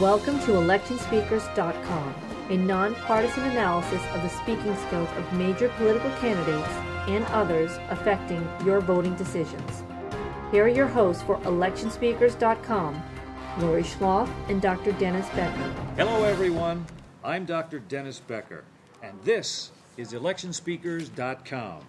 Welcome to electionspeakers.com, a nonpartisan analysis of the speaking skills of major political candidates and others affecting your voting decisions. Here are your hosts for electionspeakers.com, Lori Schloff and Dr. Dennis Becker. Hello, everyone. I'm Dr. Dennis Becker, and this is electionspeakers.com,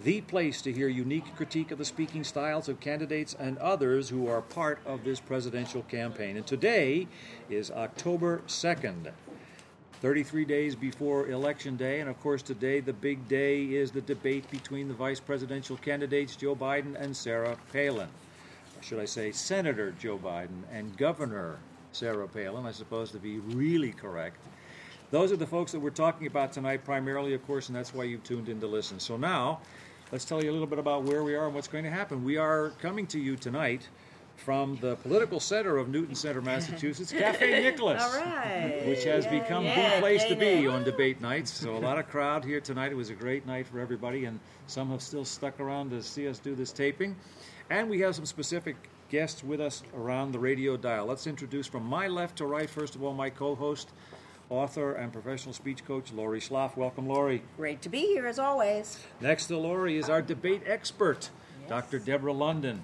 the place to hear unique critique of the speaking styles of candidates and others who are part of this presidential campaign. And today is October 2nd. 33 days before Election Day, and of course, today the big day is the debate between the vice presidential candidates Joe Biden and Sarah Palin. Should I say, Senator Joe Biden and Governor Sarah Palin, I suppose to be really correct. Those are the folks that we're talking about tonight, primarily, of course, and that's why you've tuned in to listen. So now, let's tell you a little bit about where we are and what's going to happen. We are coming to you tonight from the political center of Newton Centre, Massachusetts, Cafe Nicholas. All right. Which has Yeah, become yeah, the place to be on debate nights. So a lot of crowd here tonight. It was a great night for everybody, and some have still stuck around to see us do this taping. And we have some specific guests with us around the radio dial. Let's introduce from my left to right, first of all, my co-host, author and professional speech coach, Lori Schloff. Welcome, Lori. Great to be here as always. Next to Lori is our debate expert, Dr. Deborah London,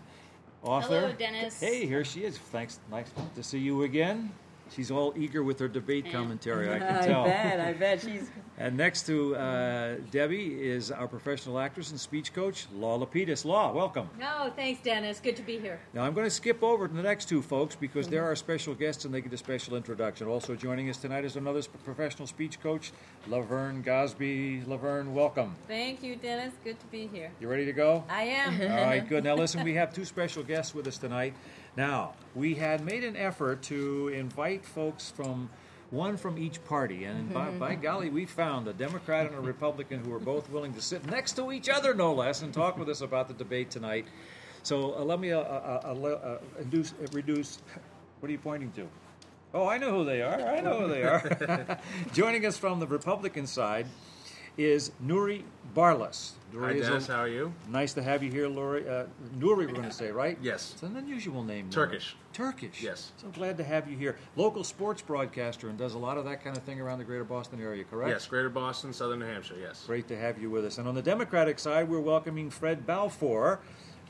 author. Hello, Dennis. Hey, here she is. Thanks, nice to see you again. She's all eager with her debate commentary. I can tell. I bet I bet. she's. And next to uh, Debbie is our professional actress and speech coach, Law Lapidus. Law, welcome. No, thanks, Dennis. Good to be here. Now I'm going to skip over to the next two folks because they're our special guests and they get a special introduction. Also joining us tonight is another professional speech coach, Laverne Gosby. Laverne, welcome. Thank you, Dennis. Good to be here. You ready to go? I am. All right, good. Now, listen, we have two special guests with us tonight. Now, we had made an effort to invite folks from one from each party, and by, by golly, we found a Democrat and a Republican who were both willing to sit next to each other, no less, and talk with us about the debate tonight. So, uh, let me uh, uh, uh, uh, induce, uh, reduce. What are you pointing to? Oh, I know who they are. I know who they are. Joining us from the Republican side is Nuri Barlas. Hi, Nuri is a- Dennis. How are you? Nice to have you here, Lori. Uh, Nuri, we're going to say, right? Yes. It's an unusual name. Nuri. Turkish. Turkish. Yes. So glad to have you here. Local sports broadcaster and does a lot of that kind of thing around the greater Boston area, correct? Yes, Greater Boston, Southern New Hampshire. Yes. Great to have you with us. And on the Democratic side, we're welcoming Fred Balfour.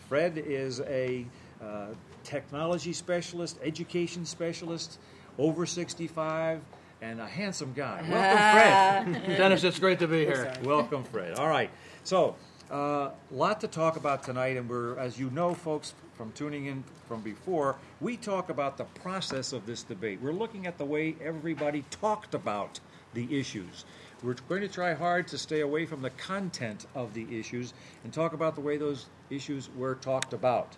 Fred is a uh, technology specialist, education specialist, over 65, and a handsome guy. Welcome, Fred. Dennis, it's great to be here. Welcome, Fred. All right. So, a uh, lot to talk about tonight, and we're, as you know, folks, from tuning in from before, we talk about the process of this debate. We're looking at the way everybody talked about the issues. We're going to try hard to stay away from the content of the issues and talk about the way those issues were talked about.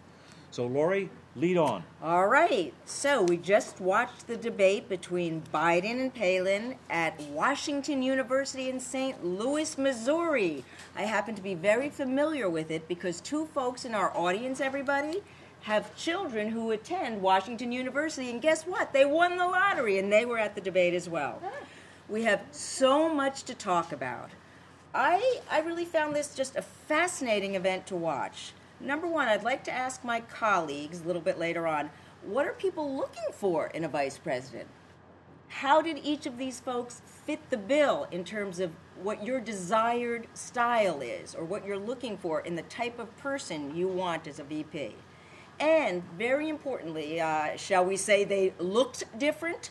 So, Lori, lead on. All right. So we just watched the debate between Biden and Palin at Washington University in St. Louis, Missouri. I happen to be very familiar with it because two folks in our audience, everybody, have children who attend Washington University, and guess what? They won the lottery, and they were at the debate as well. We have so much to talk about. I, I really found this just a fascinating event to watch. Number one, I'd like to ask my colleagues a little bit later on what are people looking for in a vice president? How did each of these folks fit the bill in terms of what your desired style is or what you're looking for in the type of person you want as a VP? And very importantly, uh, shall we say they looked different?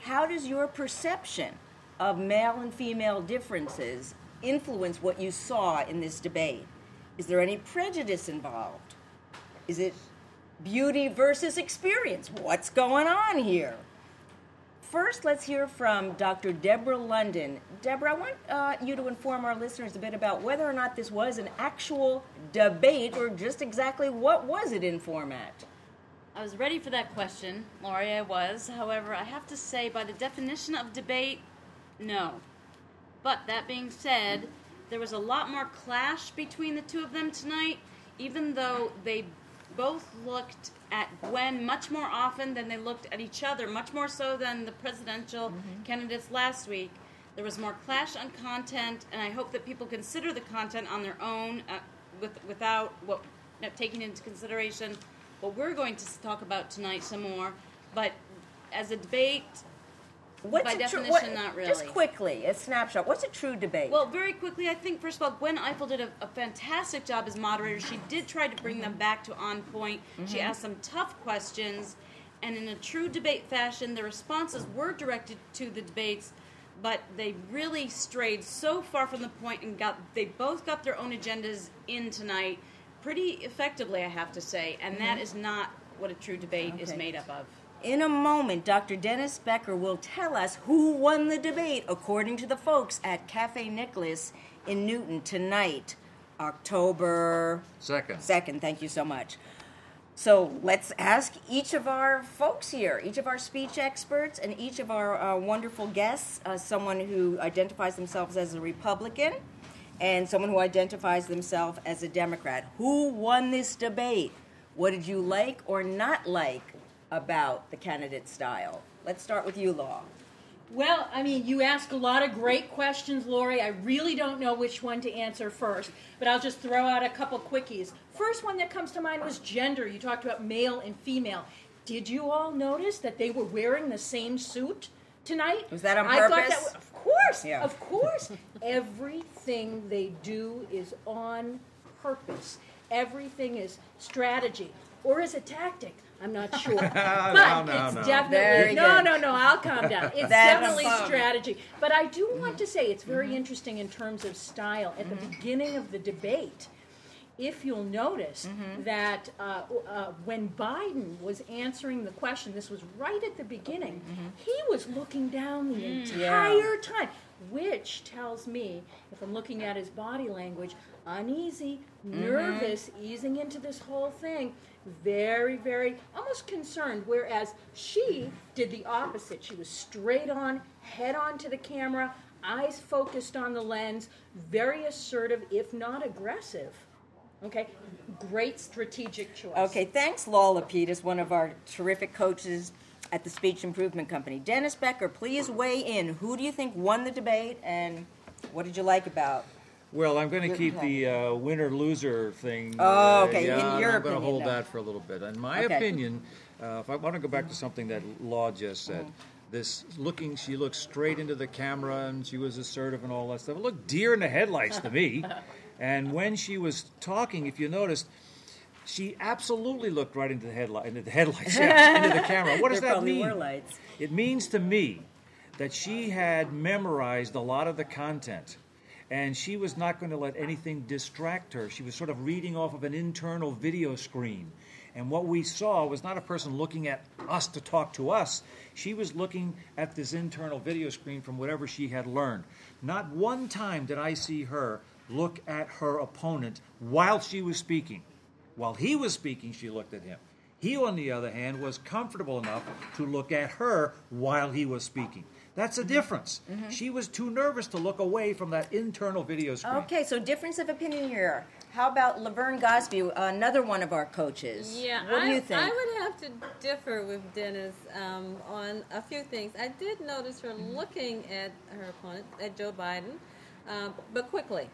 How does your perception of male and female differences influence what you saw in this debate? Is there any prejudice involved? Is it beauty versus experience? What's going on here? First, let's hear from Dr. Deborah London. Deborah, I want uh, you to inform our listeners a bit about whether or not this was an actual debate or just exactly what was it in format. I was ready for that question, Lori. I was. However, I have to say, by the definition of debate, no. But that being said, there was a lot more clash between the two of them tonight, even though they both looked at Gwen much more often than they looked at each other, much more so than the presidential candidates last week. There was more clash on content, and I hope that people consider the content on their own, uh, with, without what taking into consideration what we're going to talk about tonight some more. But as a debate, What's By definition, what- not really. Just quickly, a snapshot. What's a true debate? Well, very quickly, I think first of all, Gwen Ifill did a, a fantastic job as moderator. She did try to bring them back to on point. She mm-hmm. asked some tough questions, and in a true debate fashion, the responses were directed to the debates, but they really strayed so far from the point and got they both got their own agendas in tonight pretty effectively, I have to say, and that mm-hmm. is not what a true debate is made up of. In a moment, Dr. Dennis Becker will tell us who won the debate according to the folks at Cafe Nicholas in Newton tonight, October Second. 2nd. Thank you so much. So let's ask each of our folks here, each of our speech experts, and each of our uh, wonderful guests, uh, someone who identifies themselves as a Republican and someone who identifies themselves as a Democrat. Who won this debate? What did you like or not like about the candidate style? Let's start with you, Law. Well, I mean, you ask a lot of great questions, Lori. I really don't know which one to answer first, but I'll just throw out a couple quickies. First one that comes to mind was gender. You talked about male and female. Did you all notice that they were wearing the same suit tonight? Was that on I thought that was, of course, Yeah. of course. Everything they do is on purpose. Everything is strategy, or is it tactic? I'm not sure. but no, it's no. definitely Very no, good. no, no. I'll calm down. It's That's definitely fun. strategy. But I do want to say it's very mm-hmm. interesting in terms of style. At the mm-hmm. beginning of the debate, if you'll notice mm-hmm. that uh, uh, when Biden was answering the question, this was right at the beginning, he was looking down the mm. entire time, which tells me, if I'm looking at his body language, uneasy, mm-hmm. nervous, easing into this whole thing. Very, very, almost concerned. Whereas she did the opposite. She was straight on, head on to the camera, eyes focused on the lens, very assertive, if not aggressive. Okay, great strategic choice. Okay, thanks, Lola Peters, one of our terrific coaches at the Speech Improvement Company. Dennis Becker, please weigh in. Who do you think won the debate, and what did you like about? Well, I'm going to keep the uh, winner-loser thing. Oh, uh, okay, Yeah, in your I'm going to hold no. that for a little bit. In my Okay. opinion, uh, if I want to go back to something that Law just said, Mm-hmm. this looking, she looked straight into the camera and she was assertive and all that stuff. It looked deer in the headlights to me. and when she was talking, if you noticed, she absolutely looked right into the headlight, into the headlights, yeah, into the camera. What does that mean? lights. It means to me that she had memorized a lot of the content and she was not going to let anything distract her. She was sort of reading off of an internal video screen. And what we saw was not a person looking at us to talk to us. She was looking at this internal video screen from whatever she had learned. Not one time did I see her look at her opponent while she was speaking. While he was speaking, she looked at him. He, on the other hand, was comfortable enough to look at her while he was speaking. That's a difference. She was too nervous to look away from that internal video screen. Okay, so difference of opinion here. How about Laverne Gosby, another one of our coaches? Yeah, What do I, you think? I would have to differ with Dennis um, on a few things. I did notice her looking at her opponent, at Joe Biden, um, but quickly.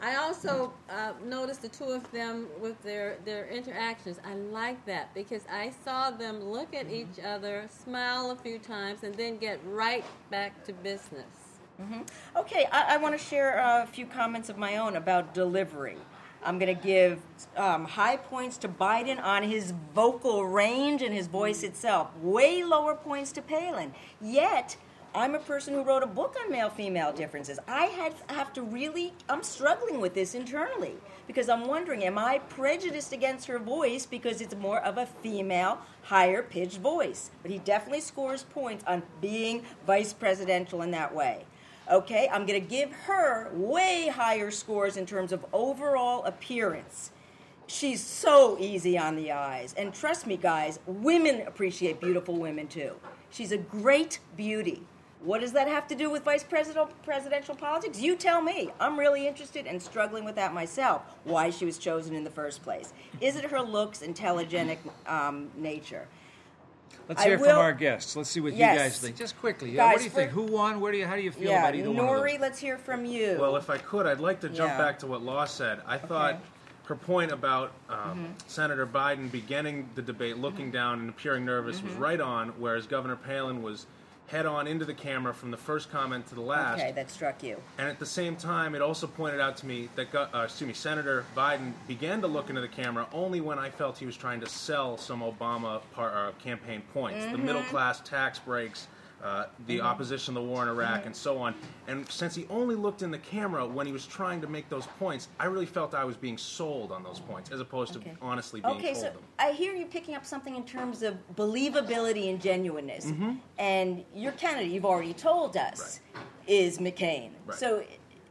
I also uh, noticed the two of them with their, their interactions. I like that because I saw them look at each other, smile a few times, and then get right back to business. Okay, I, I want to share a few comments of my own about delivery. I'm going to give um, high points to Biden on his vocal range and his voice itself, way lower points to Palin. Yet, I'm a person who wrote a book on male female differences. I have to really, I'm struggling with this internally because I'm wondering, am I prejudiced against her voice because it's more of a female, higher pitched voice? But he definitely scores points on being vice presidential in that way. Okay, I'm going to give her way higher scores in terms of overall appearance. She's so easy on the eyes. And trust me, guys, women appreciate beautiful women too. She's a great beauty. What does that have to do with vice presidential, presidential politics? You tell me. I'm really interested and struggling with that myself. Why she was chosen in the first place? Is it her looks and telegenic um, nature? Let's hear will- from our guests. Let's see what Yes. you guys think. Just quickly, uh, Guys, what do you think? Who won? Where do you? How do you feel yeah, about either one of Nuri, let's hear from you. Well, if I could, I'd like to jump Yeah. back to what Law said. I thought her point about um, Senator Biden beginning the debate looking down and appearing nervous was right on, whereas Governor Palin was head on into the camera from the first comment to the last. Okay, that struck you. And at the same time, it also pointed out to me that, uh, excuse me, Senator Biden began to look into the camera only when I felt he was trying to sell some Obama par- uh, campaign points, the middle class tax breaks, uh, the opposition the war in Iraq, and so on. And since he only looked in the camera when he was trying to make those points, I really felt I was being sold on those points, as opposed Okay. to honestly being Okay, told so them. I hear you picking up something in terms of believability and genuineness. Mm-hmm. And your candidate, you've already told us, is McCain. Right. So,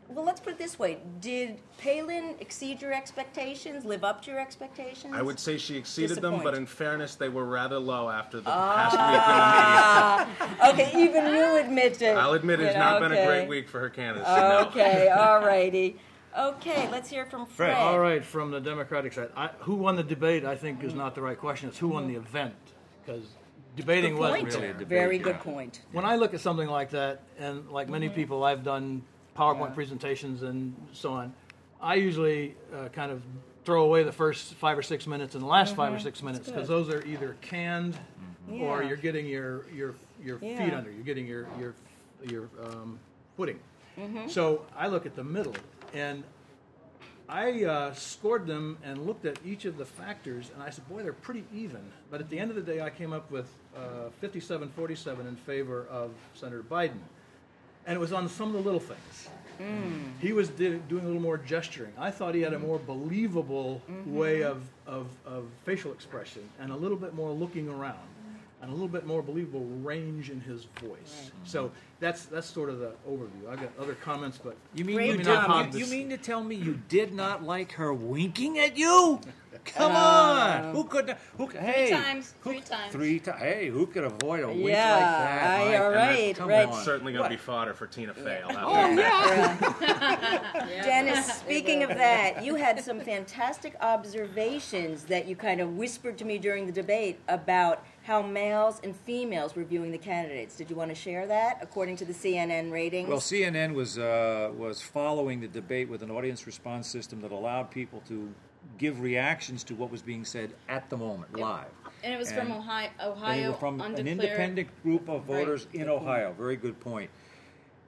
well, let's put it this way: Did Palin exceed your expectations? Live up to your expectations? I would say she exceeded them, but in fairness, they were rather low after the Ah. past week in the media. Okay, even you admit it. I'll admit it's You not know, been a great week for her candidacy. no. Okay, all righty. Okay, let's hear from Fred. All right, from the Democratic side, I, who won the debate? I think is not the right question. It's who won the event, because debating was point. really a debate, Very yeah. good point. when I look at something like that, and like many people, I've done PowerPoint presentations and so on. I usually uh, kind of throw away the first five or six minutes and the last five or six minutes because those are either canned or Yeah. you're getting your your your feet under. You're getting your your your um, footing. So I look at the middle and. I uh, scored them and looked at each of the factors, and I said, "Boy, they're pretty even." But at the end of the day, I came up with uh, 57-47 in favor of Senator Biden, and it was on some of the little things. He was doing a little more gesturing. I thought he had a more believable mm-hmm. way of, of, of facial expression and a little bit more looking around and a little bit more believable range in his voice. So mm-hmm. that's that's sort of the overview. I've got other comments, but You mean you, did, not you, you mean to tell me you did not like her winking at you? Come uh, on, who could? Who? Hey, times, who- three times. Three times. Hey, who could avoid a wink Yeah, like that? I- My- all and right, come right. certainly going to be fodder for Tina Fey. I'll Oh to admit. yeah. Dennis, speaking of that, you had some fantastic observations that you kind of whispered to me during the debate about how males and females were viewing the candidates. Did you want to share that according to the CNN ratings? Well, CNN was uh, was following the debate with an audience response system that allowed people to give reactions to what was being said at the moment, live. And it was And- from Ohio, And they Ohio were from an independent group of Right. voters in Ohio. Very good point.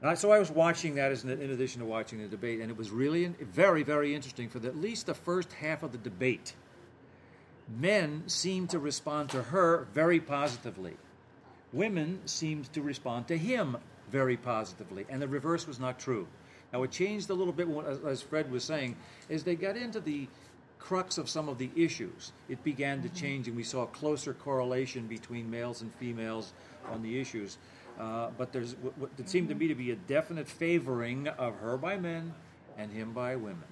And I, so I was watching that as an, in addition to watching the debate, and it was really in, very, very interesting for the, at least the first half of the debate. Men seemed to respond to her very positively. Women seemed to respond to him very positively, and the reverse was not true. Now it changed a little bit, as- as Fred was saying, as they got into the crux of some of the issues. It began to change, and we saw a closer correlation between males and females on the issues. Uh, but there's what, what it seemed to me to be a definite favoring of her by men and him by women.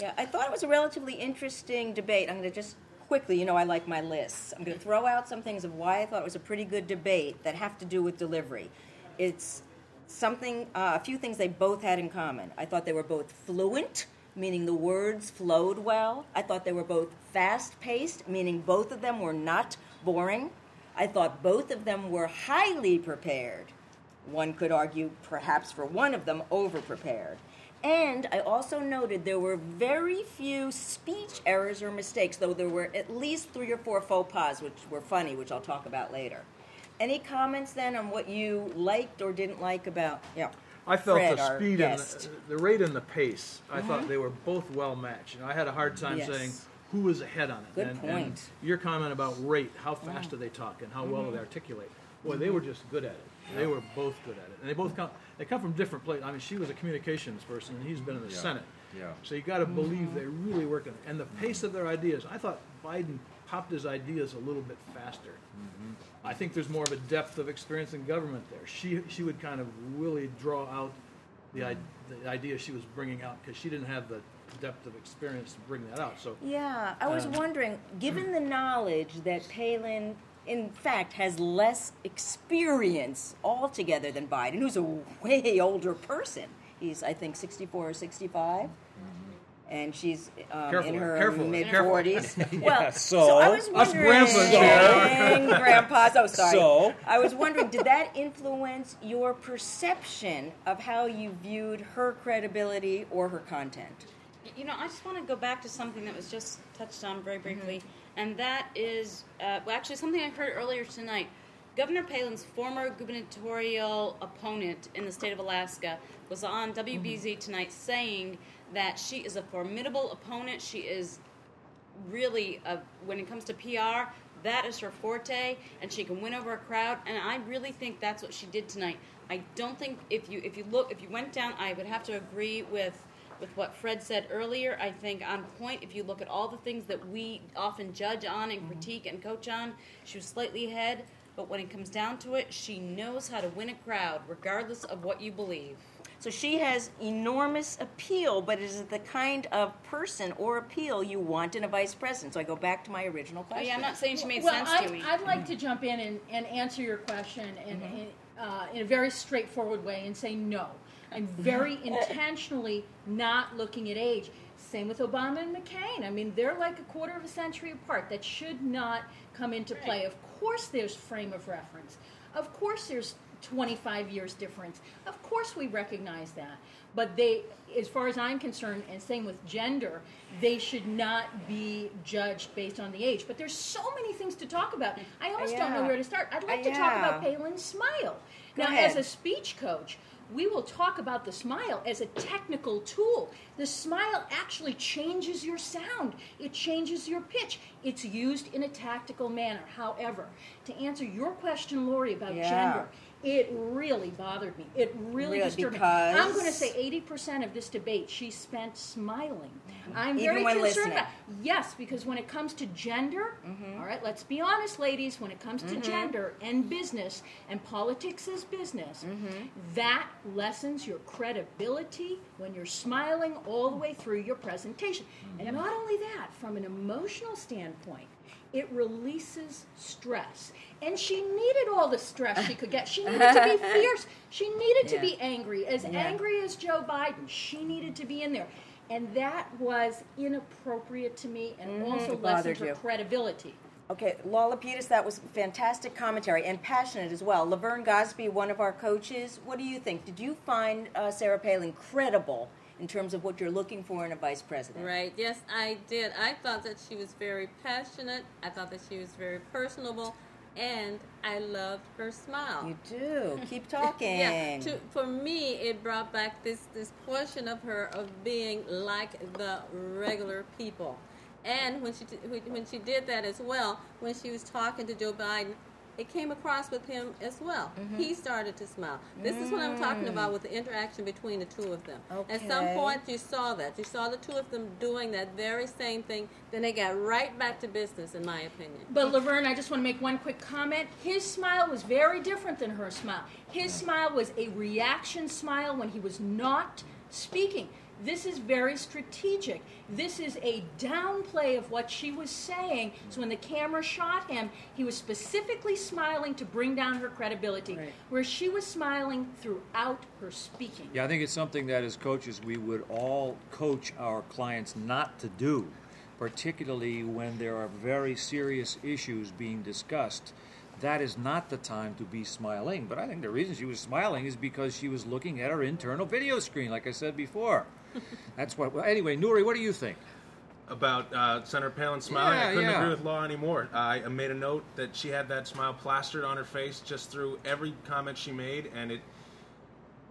Yeah, I thought it was a relatively interesting debate. I'm going to just quickly, you know, I like my lists. I'm going to throw out some things of why I thought it was a pretty good debate that have to do with delivery. It's something, uh, a few things they both had in common. I thought they were both fluent, meaning the words flowed well. I thought they were both fast paced, meaning both of them were not boring. I thought both of them were highly prepared. One could argue, perhaps for one of them, over prepared. And I also noted there were very few speech errors or mistakes, though there were at least three or four faux pas, which were funny, which I'll talk about later. Any comments then on what you liked or didn't like about? Yeah, I felt Fred, the speed and the, the rate and the pace. I thought mm-hmm. they were both well matched. I had a hard time Yes. saying who was ahead on it. Good and, point. and your comment about rate, how fast mm-hmm. do they talk and how well do they mm-hmm. articulate? Boy, they were just good at it. They were both good at it, and they both come. They come from different places. I mean, she was a communications person, and he's been in the Yeah. Senate. Yeah. So you got to believe they really work on it. And the pace of their ideas. I thought Biden popped his ideas a little bit faster. I think there's more of a depth of experience in government there. She she would kind of really draw out the, i- the idea she was bringing out because she didn't have the depth of experience to bring that out. So Yeah, I was Um, wondering, given the knowledge that Palin, in fact, has less experience altogether than Biden, who's a way older person. He's, I think, 64 or 65. And she's um, Careful, in her careful, mid forties. well, so- I was wondering, grandpas here. grandpas. Oh, sorry. So? I was wondering, did that influence your perception of how you viewed her credibility or her content? You know, I just want to go back to something that was just touched on very briefly, and that is, uh, well, actually, something I heard earlier tonight. Governor Palin's former gubernatorial opponent in the state of Alaska was on WBZ tonight saying that she is a formidable opponent. She is really, a, when it comes to PR, that is her forte, and she can win over a crowd. And I really think that's what she did tonight. I don't think if you if you look if you went down, I would have to agree with with what Fred said earlier. I think on point. If you look at all the things that we often judge on and critique and coach on, she was slightly ahead. But when it comes down to it, she knows how to win a crowd, regardless of what you believe. So she has enormous appeal, but is it the kind of person or appeal you want in a vice president? So I go back to my original Oh, question. yeah, I'm not saying she made well, sense I, to me. I'd like to jump in and, and answer your question in, Mm-hmm. in, uh, in a very straightforward way and say no. I'm very intentionally not looking at age. Same with Obama and McCain. I mean, they're like a quarter of a century apart. That should not come into play. Of course, there's frame of reference. Of course, there's 25 years difference. Of course, we recognize that. But they, as far as I'm concerned, and same with gender, they should not be judged based on the age. But there's so many things to talk about. I almost don't know where to start. I'd like to talk about yeah. Palin's smile. Go now, ahead. as a speech coach, we will talk about the smile as a technical tool. The smile actually changes your sound, it changes your pitch. It's used in a tactical manner. However, to answer your question, Lori, about Yeah. gender, it really bothered me. It really, Really, disturbed me. I'm going to say 80% of this debate she spent smiling. Mm-hmm. I'm Even very concerned listening. about Yes, because when it comes to gender, mm-hmm. all right, let's be honest, ladies, when it comes to mm-hmm. gender and business and politics is business, that lessens your credibility when you're smiling all the way through your presentation. And not only that, from an emotional standpoint, it releases stress. And she needed all the stress she could get. She needed to be fierce. She needed to be angry. As Yeah. angry as Joe Biden, she needed to be in there. And that was inappropriate to me and also it lessened her you. credibility. Okay, Lala Peters, that was fantastic commentary and passionate as well. Laverne Gosby, one of our coaches, what do you think? Did you find uh, Sarah Palin credible in terms of what you're looking for in a vice president? Right. Yes, I did. I thought that she was very passionate. I thought that she was very personable, and I loved her smile. You do. Keep talking. Yeah. To, for me, it brought back this this portion of her of being like the regular people. And when she when she did that as well, when she was talking to Joe Biden, it came across with him as well. Mm-hmm. He started to smile. This is what I'm talking about with the interaction between the two of them. Okay. At some Mm. Point, you saw that. You saw the two of them doing that very same thing. Then they got right back to business, in my opinion. But Laverne, I just want to make one quick comment. His smile was very different than her smile. His smile was a reaction smile when he was not speaking. This is very strategic. This is a downplay of what she was saying. So when the camera shot him, he was specifically smiling to bring down her credibility, Right. where she was smiling throughout her speaking. Yeah, I think it's something that as coaches we would all coach our clients not to do, particularly when there are very serious issues being discussed. That is not the time to be smiling. But I think the reason she was smiling is because she was looking at her internal video screen, like I said before. That's what. Well, anyway, Nuri, what do you think? about uh, Senator Palin smiling. Yeah, I couldn't yeah. agree with Law anymore. I made a note that she had that smile plastered on her face just through every comment she made, and it.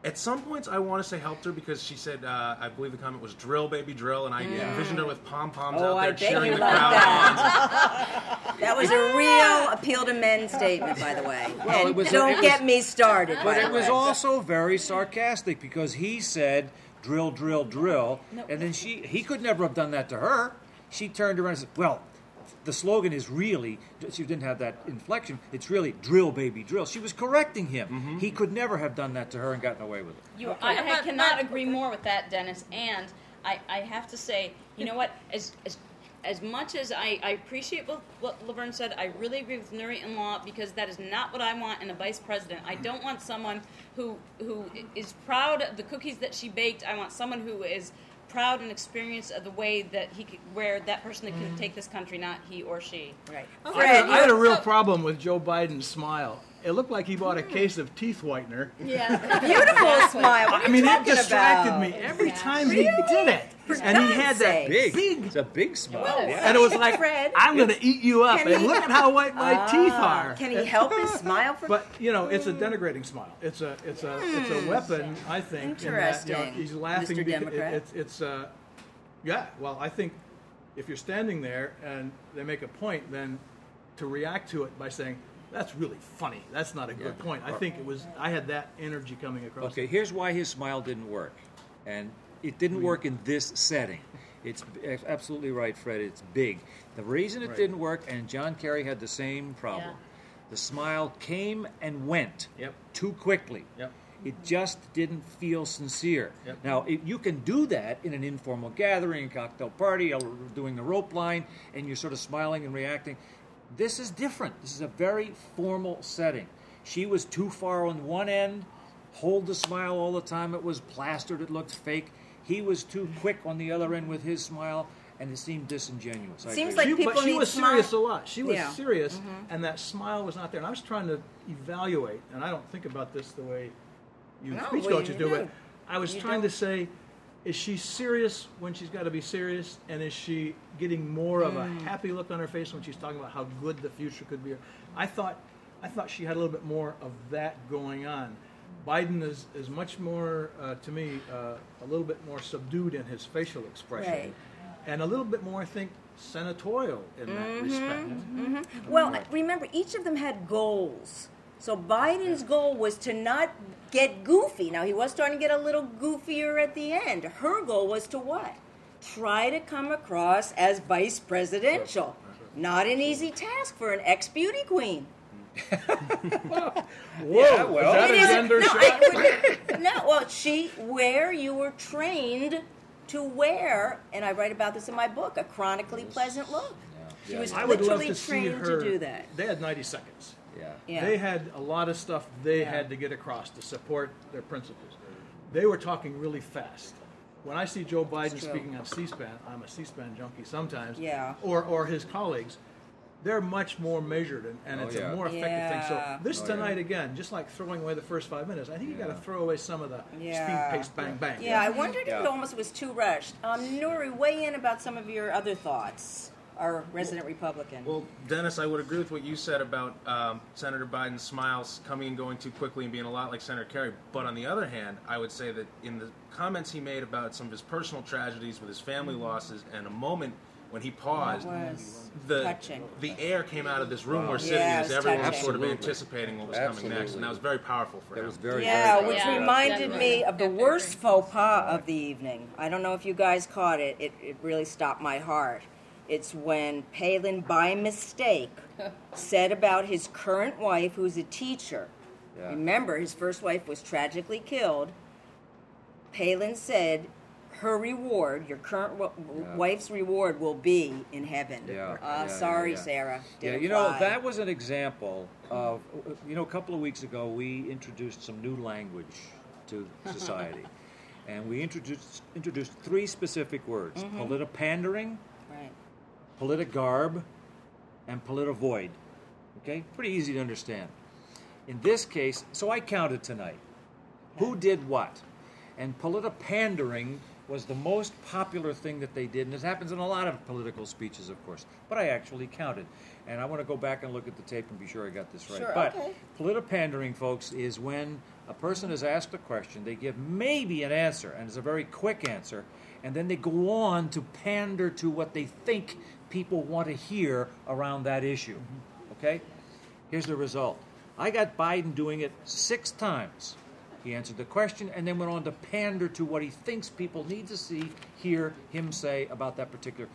At some points, I want to say helped her because she said, uh, I believe the comment was "drill, baby, drill," and I envisioned her with pom poms Oh, out there bet cheering the crowd that. That was a real appeal to men statement, by the way. Well, and it was- don't it was- get me started. But by it the was also very sarcastic because he said drill, drill, drill, and then she he could never have done that to her. She turned around and said, "Well, the slogan is really she didn't have that inflection. It's really drill, baby, drill." She was correcting him. Mm-hmm. He could never have done that to her and gotten away with it. You, I, I cannot agree more with that, Dennis. And I, I have to say, you know what? As as, as much as I, I appreciate what, what Laverne said, I really agree with Nuri in Law because that is not what I want in a vice president. I don't want someone who who is proud of the cookies that she baked. I want someone who is proud and experienced of the way that he could, where that person can mm-hmm. take this country, not he or she. Right. Okay. Fred, I had a real So- problem with Joe Biden's smile. It looked like he bought a case of teeth whitener. Yeah. Beautiful smile. What are I you mean, it talking distracted about? me every time he did it, and he had God's that. Big. big It's a big smile. yeah. and it was like, Fred. I'm going to eat you up, Can and he- look at how white my teeth Ah, are. Can he help his smile for But you know, it's a denigrating smile. It's a it's a it's a weapon. I think. in that, you know, Hmm. Interesting, he's laughing Mr. because Democrat. it's it's uh, yeah. Well, I think if you're standing there and they make a point, then to react to it by saying that's really funny. That's not a good Yeah. point. I think it was. I had that energy coming across. Okay, here's why his smile didn't work. And it didn't work in this setting. It's absolutely right, Fred. It's big. The reason it Right. didn't work, and John Kerry had the same problem, Yeah. the smile came and went Yep. too quickly. Yep. It just didn't feel sincere. Yep. Now, if you can do that in an informal gathering, a cocktail party, or doing the rope line, and you're sort of smiling and reacting. This is different. This is a very formal setting. She was too far on one end, hold the smile all the time. It was plastered, it looked fake. He was too quick on the other end with his smile, and it seemed disingenuous. I Seems agree. like she, people but she need was smile- serious a lot. She was Yeah. Mm-hmm. serious, and that smile was not there. And I was trying to evaluate, and I don't think about this the way you No, speech well, coaches you do, but. I was You trying don't. to say, is she serious when she's got to be serious, and is she getting more of a Mm. happy look on her face when she's talking about how good the future could be? I thought, I thought she had a little bit more of that going on. Biden is, is much more, uh, to me, uh, a little bit more subdued in his facial expression, Right. and a little bit more, I think, senatorial in that Mm-hmm. respect. Well, remember, each of them had goals. So Biden's goal was to not get goofy. Now, he was starting to get a little goofier at the end. Her goal was to what? Try to come across as vice presidential. Not an easy task for an ex beauty queen. Whoa, Yeah, well- is that a gender no, shot? Would- no, well, she, where you were trained to wear, and I write about this in my book, a chronically pleasant look. She was I would love literally to see trained her. to do that. They had 90 seconds. Yeah. Yeah. They had a lot of stuff they Yeah. had to get across to support their principles. They were talking really fast. When I see Joe Biden speaking on C-SPAN, I'm a C-SPAN junkie sometimes. Yeah. Or or his colleagues, they're much more measured and, and Oh, it's yeah. a more effective thing. So this Oh, yeah. tonight again, just like throwing away the first five minutes, I think you got to throw away some of the Yeah. speed pace bang bang. Yeah, I wondered if Yeah. it almost was too rushed. Um, Nuri, weigh in about some of your other thoughts. Our resident Republican. Well, Dennis, I would agree with what you said about um, Senator Biden's smiles coming and going too quickly and being a lot like Senator Kerry. But on the other hand, I would say that in the comments he made about some of his personal tragedies with his family losses and a moment when he paused, the touching. the air came out of this room we're Yeah, sitting it as was everyone was touching. sort of anticipating what was coming next, and that was very powerful for That him. was very, yeah, very which Yeah, reminded definitely. me of the worst faux pas of the evening. I don't know if you guys caught it. It, it really stopped my heart. It's when Palin, by mistake, said about his current wife, who's a teacher. Yeah. Remember, his first wife was tragically killed. Palin said, her reward, your current w- Yeah. wife's reward, will be in heaven. Yeah, Uh, yeah, sorry, yeah. Sarah. Yeah, you know, that was an example of, you know, a couple of weeks ago we introduced some new language to society. and we introduced, introduced three specific words Mm-hmm. politipandering, Right. Politigarb, and politivoid. Okay? Pretty easy to understand. In this case, so I counted tonight. Who did what? And politipandering was the most popular thing that they did, and this happens in a lot of political speeches, of course. But I actually counted. And I want to go back and look at the tape and be sure I got this right. Sure, but okay. politipandering, folks, is when a person is asked a question, they give maybe an answer, and it's a very quick answer, and then they go on to pander to what they think people want to hear around that issue. Mm-hmm. Okay? Here's the result. I got Biden doing it six times. He answered the question and then went on to pander to what he thinks people need to see, hear him say about that particular.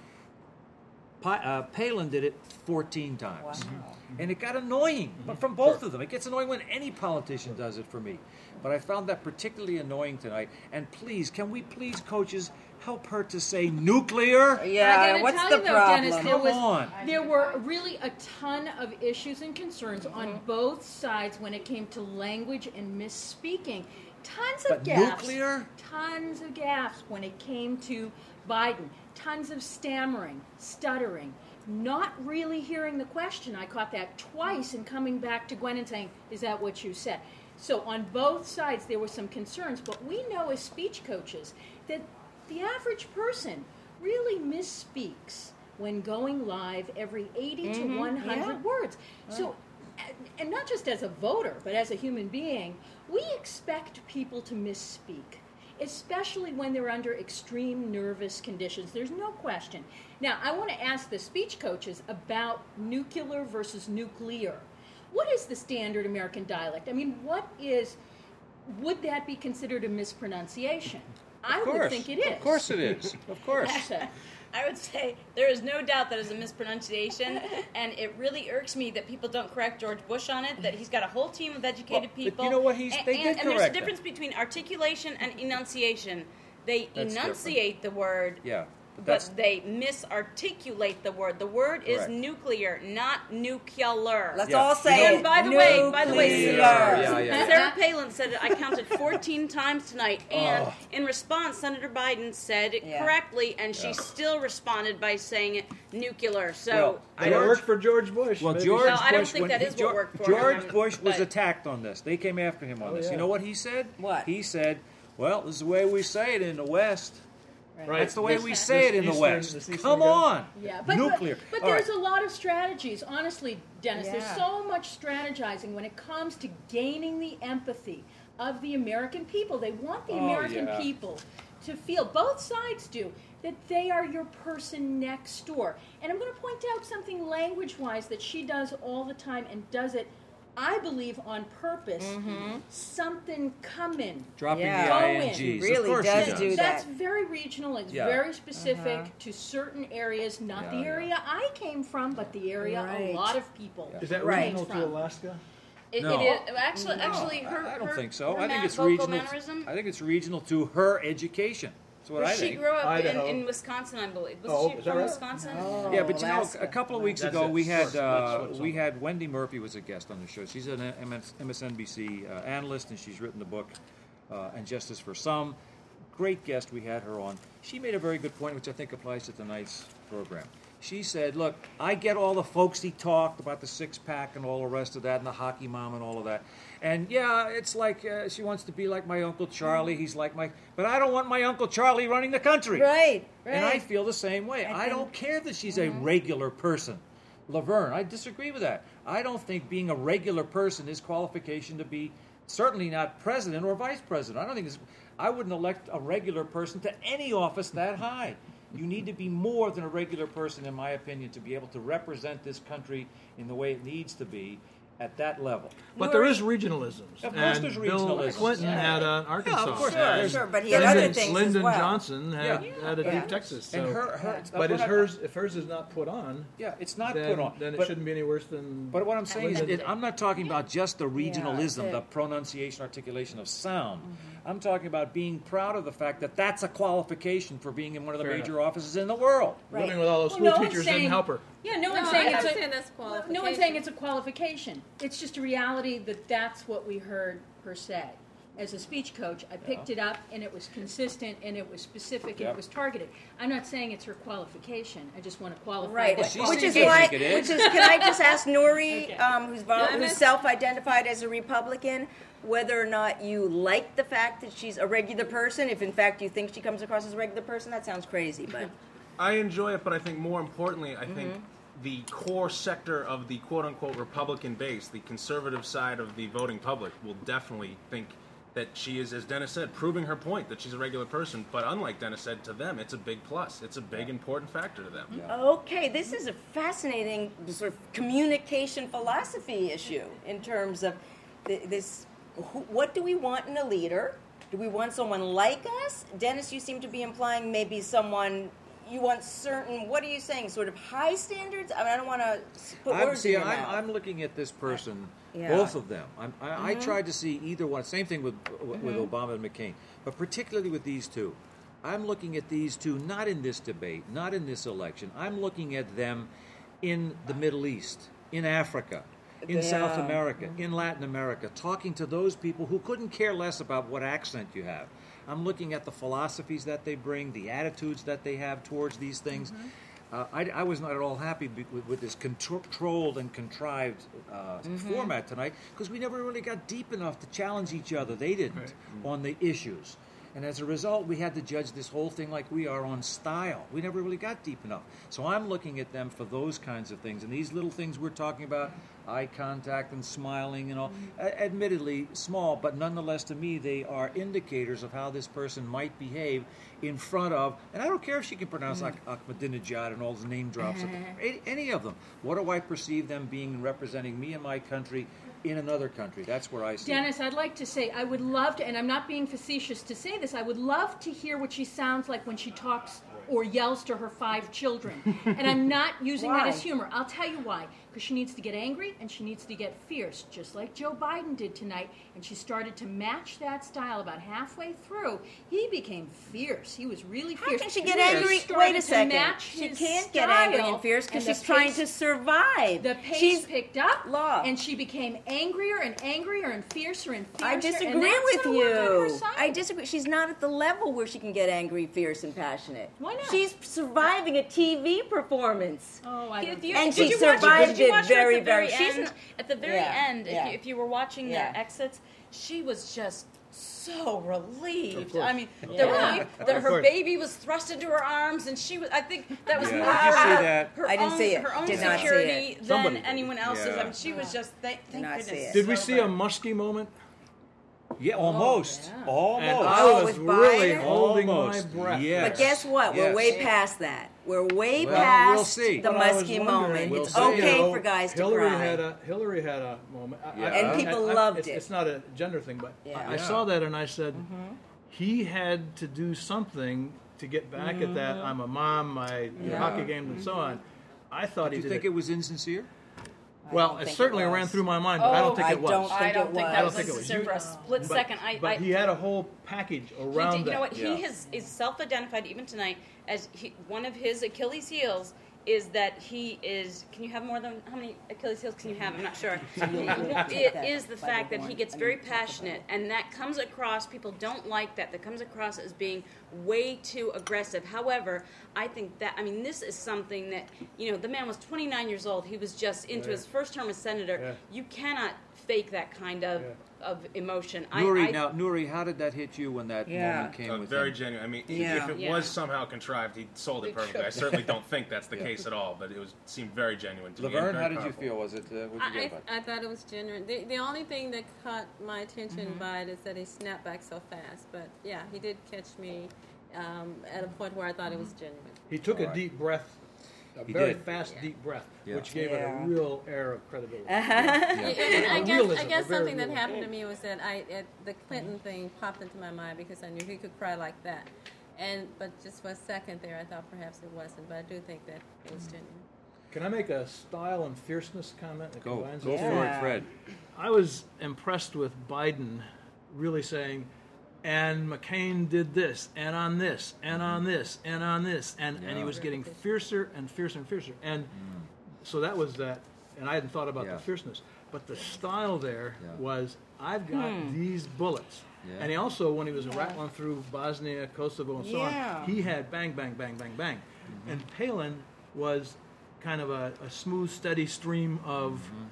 Pa- uh, Palin did it 14 times. Wow. And it got annoying but from both of them. It gets annoying when any politician does it for me. But I found that particularly annoying tonight. And please, can we please, coaches, help her to say nuclear? Yeah, what's tell the you though, problem? Dennis, there Come was on. there were really a ton of issues and concerns on Mm-hmm. both sides when it came to language and misspeaking. Tons But of gaffes. nuclear? Tons of gaffes when it came to Biden. Tons of stammering, stuttering. not really hearing the question. I caught that twice and coming back to Gwen and saying, Is that what you said? So on both sides, there were some concerns, but we know as speech coaches that the average person really misspeaks when going live every 80 to mm-hmm. 100 yeah. words. So, and- and not just as a voter, but as a human being, we expect people to misspeak especially when they're under extreme nervous conditions. There's no question. Now, I want to ask the speech coaches about nuclear versus nuclear. What is the standard American dialect? I mean, what is, would that be considered a mispronunciation? I Of would think it is. Of course it is. Of course. I would say there is no doubt that is a mispronunciation, and it really irks me that people don't correct George Bush on it. That he's got a whole team of educated Well, but people. you know what? He's- and, they and, did and there's a correct difference between articulation and enunciation. They That's enunciate the word, Yeah. But but they misarticulate the word. The word is Correct. nuclear, not nuclear. Let's Yeah. all say You it. And by the way, by the way, Nuclear. Yeah, yeah. Sarah Palin said it. I counted 14 times tonight, and Oh. in response, Senator Biden said it Yeah. correctly, and she Yeah. still responded by saying it nuclear. So Well, I don't. worked for George Bush. Well, Maybe George she- No, I don't Bush, think when that he- is what worked for George him, Bush was attacked on this. They came after him on Oh, this. You know what he said? What? He said, "Well, this is the way we say it in the West. Right. That's the way This- we say it in the West. Come on, Yeah, but nuclear. But, but there's right. a lot of strategies, honestly, Dennis. There's so much strategizing when it comes to gaining the empathy of the American people. They want the Oh, American yeah. people to feel, both sides do, that they are your person next door. And I'm going to point out something language-wise that she does all the time and does it. I believe on purpose. Mm-hmm. Something coming. dropping Yeah. the Go in. ings. Of really course does does. do that. That's very regional. It's Yeah. very specific uh-huh. to certain areas, not Yeah, the yeah. area I came from, but the area Right. a lot of people. Is that Right. regional to Alaska? It, No. it is actually actually her. I I don't her- think so. I think it's regional. mannerism. I think it's regional to her education. That's what I she think. grew up in, Idaho. in Wisconsin, I believe. Was Oh, she is that from right? Wisconsin? Yeah, but you know, Alaska. a couple of weeks That's ago it. we had That's uh, what's we on. had Wendy Murphy was a guest on the show. She's an MS, MSNBC uh, analyst, and she's written the book uh, "And Justice for Some." Great guest we had her on. She made a very good point, which I think applies to tonight's program. She said, "Look, I get all the folksy talk about the six pack and all the rest of that, and the hockey mom and all of that. And yeah, it's like uh, she wants to be like my uncle Charlie. He's like my, but I don't want my uncle Charlie running the country. Right, right. And I feel the same way. I, think- don't care that she's a regular person. Laverne, I disagree with that. I don't think being a regular person is qualification to be certainly not president or vice president. I don't think it's, I wouldn't elect a regular person to any office that high. You need to be more than a regular person, in my opinion, to be able to represent this country in the way it needs to be at that level. But there is regionalisms. Of course and there's Bill Clinton yeah. had uh, Arkansas. of course. Sure, There's- sure, but he had Lyndon, other things Lyndon as well. Johnson had, Yeah. had a Yeah. deep Texas. So. And her, her but is hers if hers is not put on, Yeah, it's not then, put on. then it But- shouldn't be any worse than. But what I'm saying is, it, I'm not talking about just the regionalism, Yeah. the pronunciation, articulation of sound. Mm-hmm. I'm talking about being proud of the fact that that's a qualification for being in one of the Fair major enough. offices in the world. Right. living with all those Well, school no teachers saying- didn't help her. Yeah, no one's No, saying I it's understand a, that's No one's qualification. saying it's a qualification. It's just a reality that that's what we heard her say. As a speech coach, I picked it up and it was consistent and it was specific and Yeah. it was targeted. I'm not saying it's her qualification. I just want to qualify. Right, that she which is why, think which is, can I just ask Nuri, Okay. um, who's, vol- Yeah, who's self-identified as a Republican, whether or not you like the fact that she's a regular person? If in fact you think she comes across as a regular person, that sounds crazy, but I enjoy it, but I think more importantly, I think Mm-hmm. the core sector of the quote unquote Republican base, the conservative side of the voting public, will definitely think that she is, as Dennis said, proving her point that she's a regular person. But unlike Dennis said, to them, it's a big plus. It's a big, important factor to them. Okay, this is a fascinating sort of communication philosophy issue in terms of th- this. Who, what do we want in a leader? Do we want someone like us? Dennis, you seem to be implying maybe someone you want certain. What are you saying? Sort of high standards? I mean, I don't want to put I'm, words see, in your I'm, mouth. I'm looking at this person, Yeah. both of them. I'm, I, Mm-hmm. I tried to see either one. Same thing with with Obama and McCain, but particularly with these two. I'm looking at these two not in this debate, not in this election. I'm looking at them in the Middle East, in Africa, in South Yeah. America, in Latin America, talking to those people who couldn't care less about what accent you have. I'm looking at the philosophies that they bring, the attitudes that they have towards these things. uh, I, I was not at all happy be- with, with this controlled and contrived uh, format tonight because we never really got deep enough to challenge each other. They didn't on the issues. And as a result, we had to judge this whole thing like we are on style. We never really got deep enough. So I'm looking at them for those kinds of things. And these little things we're talking about, eye contact and smiling and all, admittedly small, but nonetheless to me, they are indicators of how this person might behave in front of, and I don't care if she can pronounce mm. Ak- Ahmadinejad and all those name drops, any, any of them. What do I perceive them being and representing me and my country in another country? That's where I see. Dennis, I'd like to say, I would love to, and I'm not being facetious to say this, I would love to hear what she sounds like when she talks or yells to her five children. and I'm not using that as humor. I'll tell you why. Because she needs to get angry and she needs to get fierce, just like Joe Biden did tonight. And she started to match that style about halfway through. He became fierce. He was really fierce. How fierce. can she get She angry? started Wait a second. match She can't get angry and fierce because and the she's trying to survive. the pace she's picked up, Law. and she became angrier and angrier and fiercer and fiercer. I and disagree that's with gonna work on her you. I disagree. She's not at the level where she can get angry, fierce, and passionate. Why not? She's surviving a TV performance. Oh, I don't And did she you watch- survived did you it watch her very, at the very, very- end. not- At the very Yeah, end, yeah. if, you, if you were watching Yeah. their exits, she was just so relieved. I mean, the Yeah. relief that her baby was thrust into her arms, and she was. I think that was Yeah. more Did you for see her, I didn't own, see it. her own Did not see security it. than Somebody anyone else's. Yeah. I mean, she was just. Thank, thank not goodness. Did we see a Muskie moment? Yeah, oh, almost. yeah. Almost. And Oh, I was with really Biden? holding Almost. my breath. Yes. But guess what? We're Yes. way past that. We're way Well, past we'll see. the But I was Muskie wondering, moment. We'll it's see. okay you know, for guys to Hillary cry. had a Hillary had a moment, I- Yeah. I- And I- people I- loved it's, it. It's not a gender thing, but Yeah. I, I Yeah. saw that and I said mm-hmm. he had to do something to get back at that. Mm-hmm. I'm a mom, my Yeah. hockey games, and so on. I thought Do he you did think it. it was insincere? Well, it certainly it ran through my mind, but I Oh, don't think I it was. don't I don't it think was. that I was don't think it was. You- for a split but, second. I, but I, he had a whole package He around did- you know what? Yeah. He has is self-identified even tonight as he, one of his Achilles' heels is that he is. Can you have more than how many Achilles heels can you have? I'm not sure. it is the fact that he gets very passionate, and that comes across. People don't like that. That comes across as being way too aggressive. However, I think that I mean this is something that you know the man was 29 years old. He was just into his first term as senator. Yeah. You cannot fake that kind of Yeah. Of emotion. Nuri, I, I, now, Nuri, how did that hit you when that Yeah. moment came Uh, with very him? genuine. I mean, Yeah. if it Yeah. was somehow contrived, he sold it perfectly. I certainly don't think that's the case at all, but it was seemed very genuine to me. and Laverne, very how did you powerful. feel? Was it? Uh, what did you I, about it? I, I thought it was genuine. The, the only thing that caught my attention by it is that he snapped back so fast. But yeah, he did catch me um, at a point where I thought it was genuine. He took a Alright. deep breath, a He very did. fast, deep breath, Yeah. which gave it Yeah. a real air of credibility. And, and I A guess, realism, I a guess very something that real- happened to me was that I it, the Clinton mm-hmm. thing popped into my mind because I knew he could cry like that. And but just for a second there, I thought perhaps it wasn't. But I do think that it was mm-hmm. genuine. Can I make a style and fierceness comment that Go, combines go the two? for it, Yeah. Fred. I was impressed with Biden really saying, and McCain did this, and on this, and on mm-hmm. this, and on this, and, and he was getting fiercer and fiercer and fiercer. And mm. so that was that, and I hadn't thought about Yeah. the fierceness. But the style there Yeah. was, I've got hmm. these bullets. Yeah. And he also, when he was rattling through Bosnia, Kosovo, and so Yeah. on, he had bang, bang, bang, bang, bang. Mm-hmm. And Palin was kind of a, a smooth, steady stream of mm-hmm.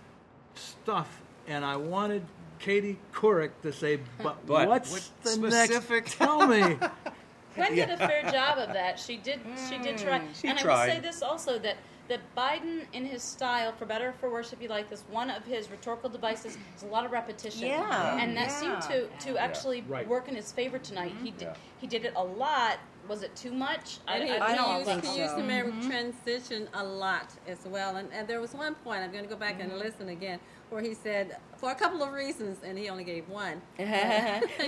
stuff, and I wanted Katie Couric to say, "But, But what's what the specific- next? Tell me." Gwen did a fair job of that. She did. She did try. Mm. She and I will say this also that that Biden, in his style, for better or for worse, if you like this, one of his rhetorical devices is a lot of repetition. Yeah, And that yeah. seemed to to actually Right. work in his favor tonight. He mm-hmm. did. Yeah. He did it a lot. Was it too much? And he, I he don't used, think he used so. the word mm-hmm. transition a lot as well. And, and there was one point, I'm going to go back and mm-hmm. listen again, where he said, for a couple of reasons, and he only gave one. He,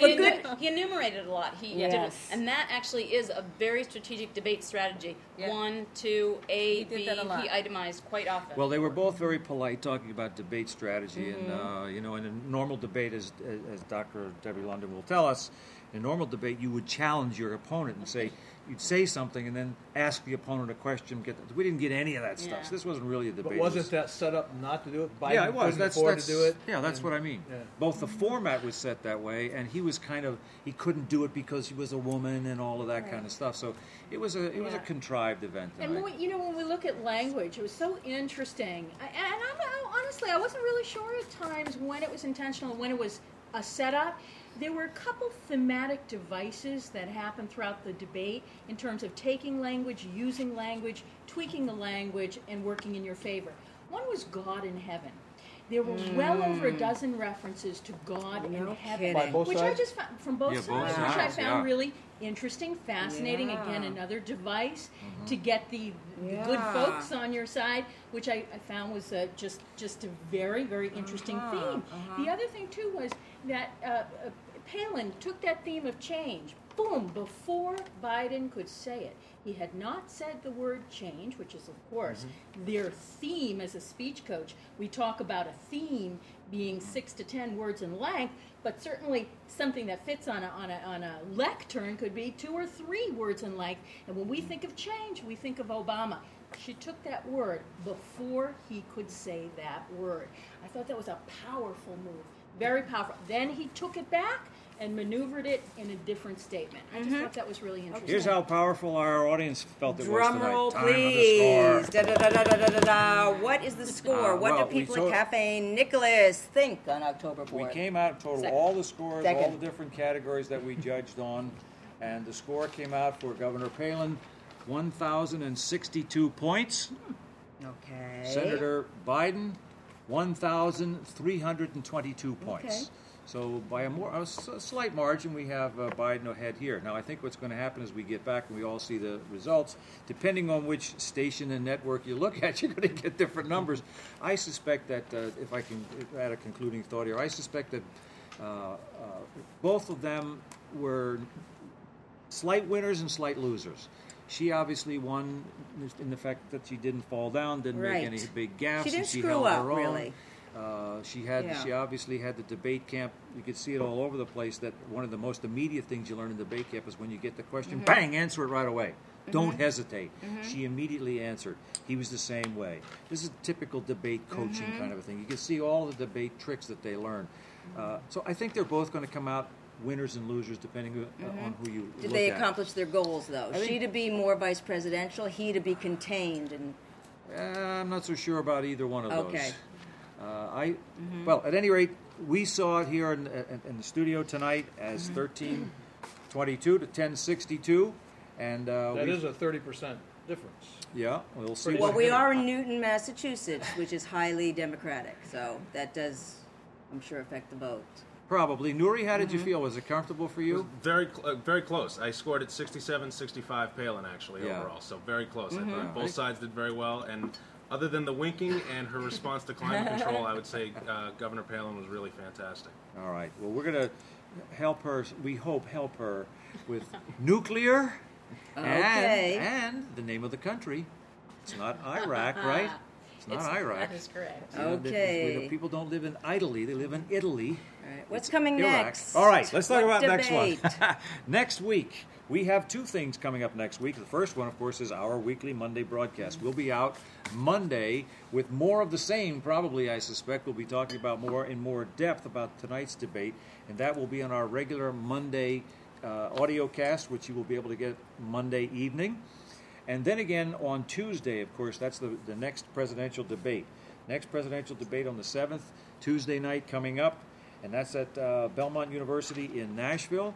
But good. he enumerated a lot. He Yes. did, and that actually is a very strategic debate strategy. Yeah. One, two, A, He B. that a lot. He itemized quite often. Well, they were both very polite talking about debate strategy, and mm-hmm. uh, you know, in a normal debate, as as Dr. Debbie London will tell us, in normal debate, you would challenge your opponent and say, you'd say something and then ask the opponent a question. Get the, we didn't get any of that stuff. Yeah. So this wasn't really a debate. But wasn't that set up not to do it? Biden yeah, it was. That's, afford that's to do it. Yeah, that's and- what I mean. yeah. Both the format was set that way, and he was kind of he couldn't do it because he was a woman and all of that kind of stuff. So it was a it was a contrived event. And when, we- you know, when we look at language, it was so interesting. I- And I'm, I, honestly, I wasn't really sure at times when it was intentional and when it was a setup. There were a couple thematic devices that happened throughout the debate in terms of taking language, using language, tweaking the language, and working in your favor. One was God in heaven. There were well over a dozen references to God in No heaven, kidding. By both which I sides? just found from both Yeah, both sides, which I sides, found yeah. really interesting, fascinating. Again, another device to get the, the good Yeah. folks on your side, which I, I found was uh, just just a very very interesting theme. The other thing too was that uh, uh, Palin took that theme of change. Boom! Before Biden could say it, he had not said the word change, which is of course mm-hmm. their theme as a speech coach. We talk about a theme being six to ten words in length, but certainly something that fits on a, on a, on a lectern could be two or three words in length. And when we mm-hmm. think of change, we think of Obama. She took that word before he could say that word. I thought that was a powerful move, very powerful. Then he took it back and maneuvered it in a different statement. I just thought that was really interesting. Here's how powerful our audience felt it was Drum tonight. roll, Time of the please. score. Da, da, da, da, da, da, da, da. What is the score? Uh, what well, do we people told- at Cafe Nicholas think on October 4th? We came out, total Second. all the scores, all Second. the different categories that we judged on, and the score came out for Governor Palin, 1,062 points. Okay. Senator Biden, 1,322 points. Okay. So by a more a slight margin, we have uh, Biden ahead here. Now I think what's going to happen as we get back and we all see the results, depending on which station and network you look at, you're going to get different numbers. I suspect that uh, if I can add a concluding thought here, I suspect that uh, uh, both of them were slight winners and slight losers. She obviously won in the fact that she didn't fall down, didn't Right. make any big gaps. She didn't and she screw held up, her own. really. Uh, she had. Yeah. She obviously had the debate camp. You could see it all over the place. That one of the most immediate things you learn in debate camp is when you get the question, Mm-hmm. bang, answer it right away. Don't hesitate. She immediately answered. He was the same way. This is typical debate coaching Mm-hmm. kind of a thing. You can see all the debate tricks that they learn. Uh, so I think they're both going to come out winners and losers depending uh, on who you Mm-hmm. Did look they at. accomplish their goals, though? I she think- to be more vice presidential, he to be contained, and Uh, I'm not so sure about either one of Okay. those. Uh, I well, at any rate, we saw it here in, in, in the studio tonight as 1322 to 1062, and uh, That we, is a thirty percent difference. yeah, we'll see. Well, we are in Newton, Massachusetts, which is highly democratic, so that does, I'm sure, affect the vote. Probably. Nuri, how did Mm-hmm. you feel? Was it comfortable for you? Very, uh, very close. I scored at 67 65 Palin, actually, Yeah. overall. So very close. Mm-hmm. I thought both sides did very well. And other than the winking and her response to climate control, I would say uh, Governor Palin was really fantastic. All right. Well, we're going to help her. We hope help her with nuclear Okay. and and the name of the country. It's not Iraq, right? It's not Iraq. That is correct. You know, the- Okay. the people don't live in Italy; they live in Italy. All right, what's It's coming Iraq. next? All right, let's talk What about next one. debate? next week, we have two things coming up next week. The first one, of course, is our weekly Monday broadcast. We'll be out Monday with more of the same, probably, I suspect. We'll be talking about more in more depth about tonight's debate, and that will be on our regular Monday uh, audio cast, which you will be able to get Monday evening. And then again on Tuesday, of course, that's the, the next presidential debate. Next presidential debate on the 7th, Tuesday night coming up, and that's at uh, Belmont University in Nashville.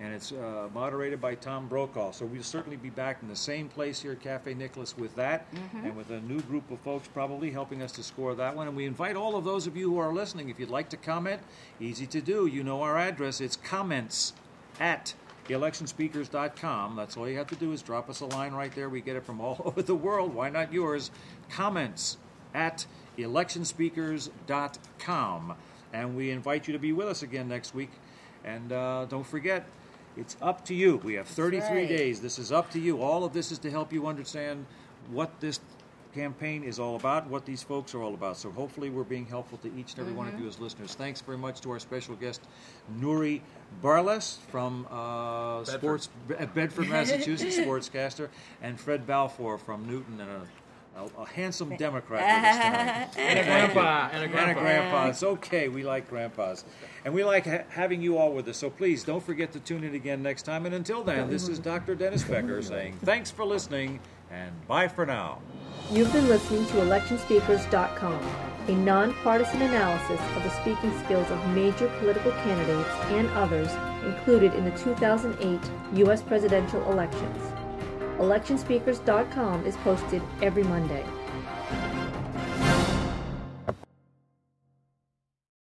And it's uh, moderated by Tom Brokaw. So we'll certainly be back in the same place here at Cafe Nicholas with that, and with a new group of folks probably helping us to score that one. And we invite all of those of you who are listening, if you'd like to comment, easy to do. You know our address. It's comments at electionspeakers.com. That's all you have to do is drop us a line right there. We get it from all over the world. Why not yours? Comments at electionspeakers.com. And we invite you to be with us again next week. And uh, don't forget, it's up to you. We have 33 right. days. This is up to you. All of this is to help you understand what this campaign is all about, what these folks are all about. So hopefully we're being helpful to each and every one of you as listeners. Thanks very much to our special guest, Nuri Barles from uh, Bedford. Sports uh, Bedford, Massachusetts, sportscaster, and Fred Balfour from Newton, and a, a, a handsome Democrat with us tonight. And a grandpa. And a And a grandpa. grandpa. It's okay. We like grandpas. And we like ha- having you all with us. So please don't forget to tune in again next time. And until then, this is Dr. Dennis Becker saying thanks for listening and bye for now. You've been listening to electionspeakers.com, a nonpartisan analysis of the speaking skills of major political candidates and others included in the 2008 U.S. presidential elections. Electionspeakers.com is posted every Monday.